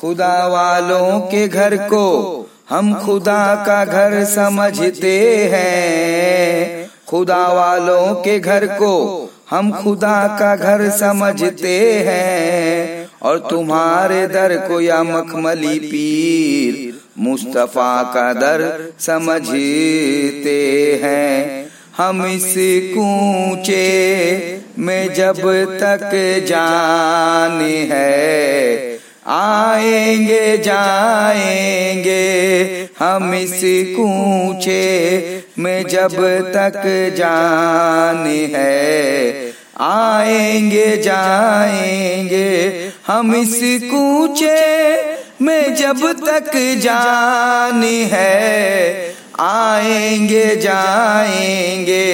खुदा वालों के घर को हम खुदा का घर समझते हैं। खुदा वालों के घर को हम खुदा का घर समझते हैं। और तुम्हारे दर को या मखमली पीर मुस्तफ़ा का दर समझते हैं। हम इस कूचे में जब तक जान है आएँगे, जाएँगे, हम इस कूचे में जब तक जान है। आएँगे, जाएँगे, हम इस कूचे में जब तक जान है। आएँगे, जाएँगे,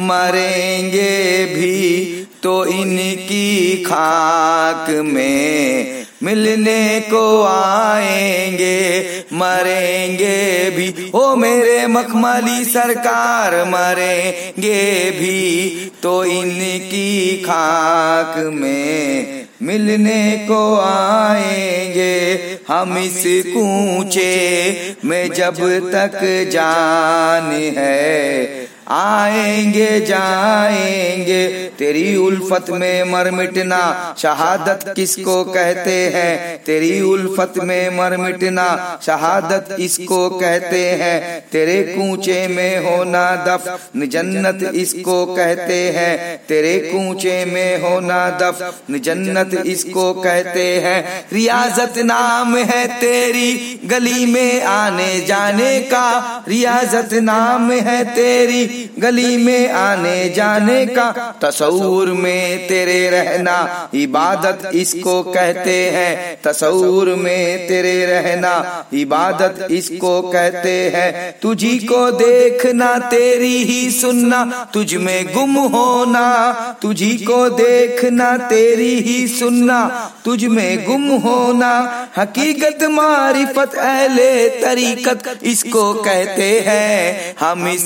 मरेंगे भी तो इनकी खाक में मिलने को आएँगे, मरेंगे भी। ओ मेरे मखमली सरकार, मरेंगे भी। तो इनकी खाक में मिलने को आएँगे, हम इस कूचे में जब तक जान है। आएँगे, जाएँगे। तेरी उल्फत में मर मिटना शहादत किसको कहते हैं? तेरी उल्फत में मर मिटना शहादत इसको कहते हैं। तेरे कूचे में होना दफ जन्नत इसको कहते हैं। तेरे कूचे में होना दफ जन्नत इसको कहते हैं। रियाजत नाम है तेरी गली में आने जाने का। रियाजत नाम है तेरी गली में आने जाने का तस्वूर में तेरे रहना इबादत इसको कहते हैं। तस्वूर में तेरे रहना इबादत इसको कहते हैं। तुझी को देखना, तेरी ही सुनना, तुझ में गुम होना। तुझी को देखना, तेरी ही सुनना, तुझ में गुम होना। हकीकत मारिफत अहले तरीकत इसको कहते हैं। हम इस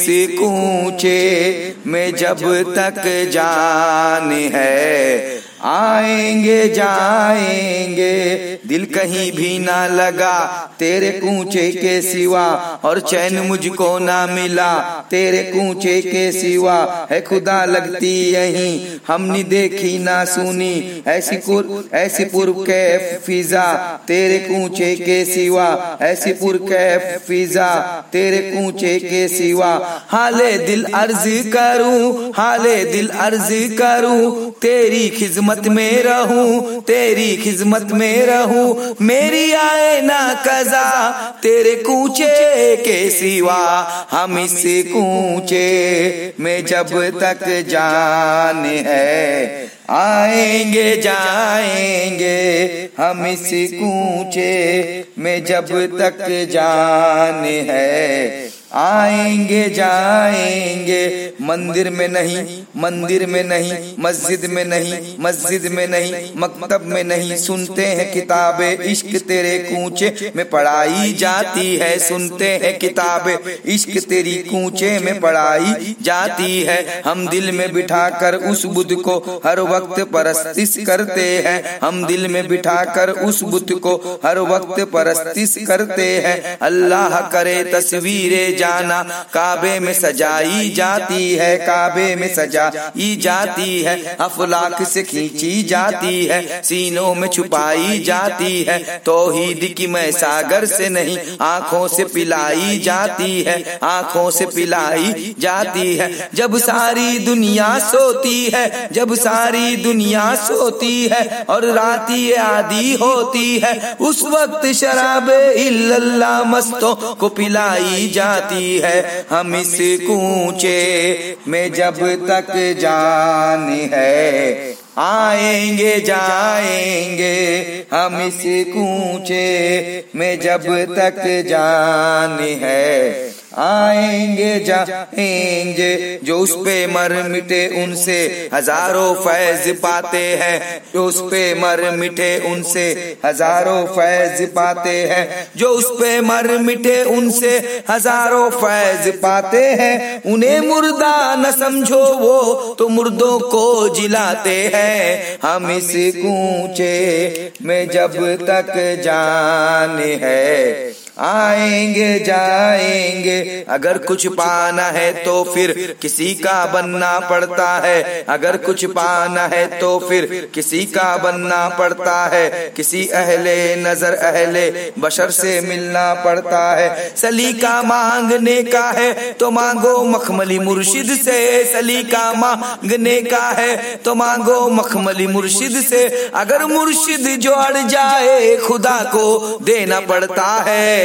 कूचे में जब तक जान है आएँगे, जाएँगे। दिल कहीं भी ना लगा तेरे कूचे के सिवा, और चैन मुझको ना मिला तेरे कूचे के सिवा। है खुदा लगती यही, हमने देखी ना सुनी। ऐसी पुर ऐसी पुर के फिजा तेरे कूचे के सिवा। ऐसी पुर के फिजा तेरे कूचे के सिवा। हाले दिल अर्ज़ करूँ, हाले दिल अर्ज़ करूँ, तेरी खिदमत में रहूँ, तेरी खिदमत में रहूँ, मेरी आए ना कजा, तेरे कूचे के सिवा, हम इस कूचे में जब तक जान है, आएँगे, जाएँगे, हम इस कूचे में जब तक जान है। आएँगे, जाएँगे। मंदिर में नहीं, मंदिर में नहीं, मस्जिद में नहीं, मस्जिद में नहीं, मकतब में नहीं। सुनते हैं किताबें, इश्क तेरे कूचे में पढ़ाई जाती है। सुनते हैं किताबें, इश्क तेरी कूचे में पढ़ाई जाती है। हम दिल में बिठा कर उस बुद्ध को हर वक्त परस्तिश करते हैं। हम दिल में बिठा कर उस बुद्ध को हर वक्त परस्तिश करते हैं। अल्लाह करे तस्वीरें जाना, काबे में सजाई जाती है, काबे में सजाई जाती है अफलाक से खींची जाती है, सीनों में छुपाई जाती है, तोहीद की मैं सागर से नहीं, आँखों से पिलाई जाती है, आँखों से पिलाई जाती है, जब सारी दुनिया सोती है, जब सारी दुनिया सोती है, और राती आदि होती है, उस वक्त शराब इल्लल्ला मस्तों को पिलाई जाती जाती है हम इस कूचे में जब तक जान है। आएँगे जाएँगे हम इस कूचे में जब तक जान है। आएँगे, जाएँगे, जो उस पे मर मिटे उनसे। हज़ारों फैज पाते हैं, जो उस पे मर मिटे उनसे। हज़ारों फैज पाते हैं, जो उस पे मर मिटे उनसे। हज़ारों फैज पाते हैं, उन्हें मुर्दा न समझो वो तो मुर्दों को जिलाते हैं। हम इस कूचे में जब तक जान है आएँगे जाएँगे। अगर कुछ पाना है तो फिर किसी का बनना पड़ता है। अगर कुछ पाना है तो फिर किसी का बनना पड़ता है। किसी अहले नज़र अहले बशर से मिलना पड़ता है। सलीका मांगने का है तो मांगो मखमली मुर्शिद से। सलीका मांगने का है तो मांगो मखमली मुर्शिद से। अगर मुर्शिद जो अड़ जाए खुदा को देना पड़ता है।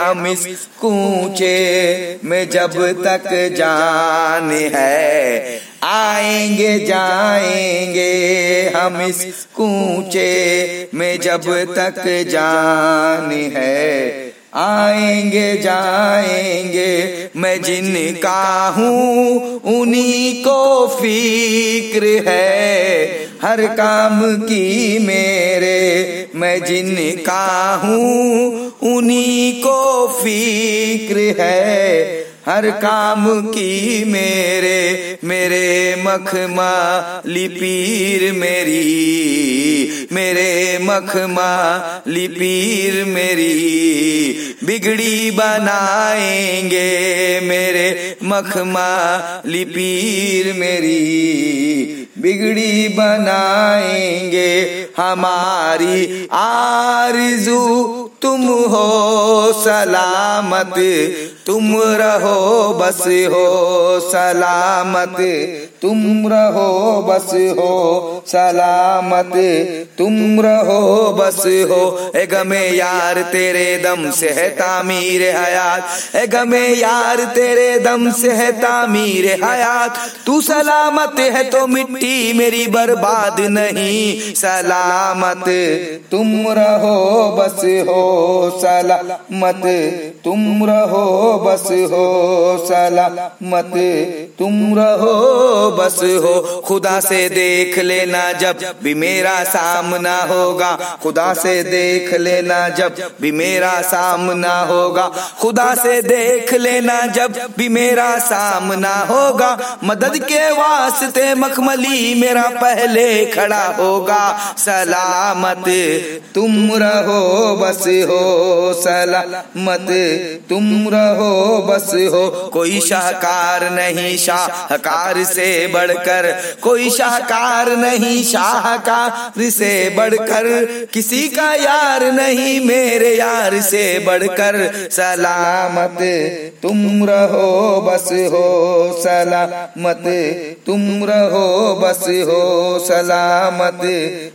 हम इस कूचे में जब तक जान है। आएँगे, जाएँगे हम इस कूचे में जब तक जान है। आएँगे जाएँगे। मैं जिनका हूँ उन्हीं को फ़िक्र है। हर काम की मेरे। मैं जिनका हूँ उन्हीं को फ़िक्र है। हर काम की मेरे मेरे मखमा लिपीर मेरी, मेरे मखमा लिपीर मेरी। बिगड़ी बनाएँगे मेरे मखमा लिपीर मेरी। बिगड़ी बनाएँगे हमारी आरज़ू, तुम हो सलामत। तुम रहो, बस हो, सलामत। तुम रहो, बस हो, सलामत। तुम रहो, बस हो। ए गमे यार, तेरे दम से है तामीर हयात। ए गमे यार, तेरे दम से है तामीर हयात। तू सलामत है तो मिट्टी मेरी बर्बाद नहीं। सलामत। तुम रहो, बस हो, सलामत। तुम रहो बस हो सलामत तुम रहो, बस हो। खुदा से देख लेना जब भी मेरा सामना होगा। खुदा से देख लेना जब भी मेरा सामना होगा। खुदा से देख लेना जब भी मेरा सामना होगा। मदद के वास्ते मखमली मेरा पहले खड़ा होगा। सलामत तुम रहो, बस हो, सलामत तुम रहो। बस हो। कोई शाहकार नहीं, शाहकार से बढ़कर। कोई शाहकार नहीं, शाहकार से बढ़कर। किसी का यार नहीं, मेरे यार से बढ़कर। सलामत तुम रहो, बस हो, सलामत तुम रहो बस हो सलामत।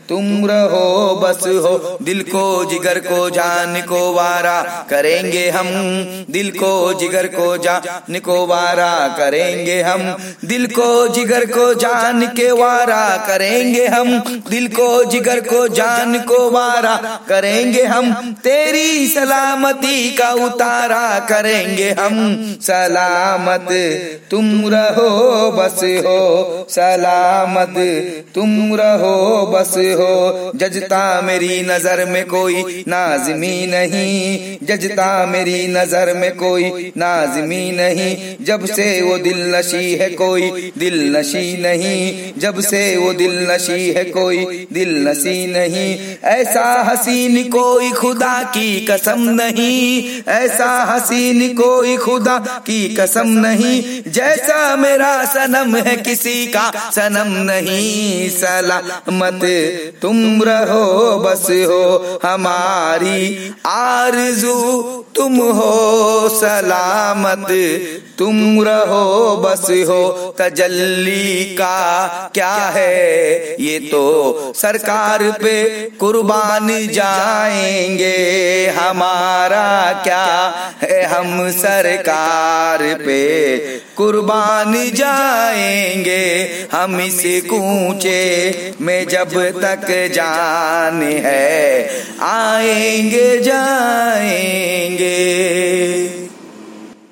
तुम रहो बस हो दिल को जिगर को जान को वारा करेंगे हम दिल को जिगर को जान को वारा करेंगे हम दिल को जिगर को जान के वारा करेंगे हम दिल को जिगर को जान को वारा करेंगे हम तेरी सलामती का उतारा। करेंगे हम सलामत। तुम रहो बस हो सलामत। तुम रहो, बस हो। जजता मेरी नज़र में कोई नाजमी नहीं। जजता मेरी नज़र में कोई नाजमी नहीं। जब से वो दिल नशी है, कोई दिल नशी नहीं। जब से वो दिल नशी है, कोई दिल नशी नहीं। ऐसा हसीन कोई खुदा की कसम नहीं। ऐसा हसीन कोई खुदा की कसम नहीं। जैसा मेरा सनम है किसी का सनम नहीं, सलामत। तुम रहो, बस हो हमारी आरज़ू। तुम हो सलामत। तुम रहो, बस हो तजल्ली का। क्या है? ये तो सरकार पे कुर्बान जाएँगे। हमारा क्या है? हम सरकार पे कुर्बान जाएँगे। हम इस कूचे में जब तक जान है आएँगे जाएँगे।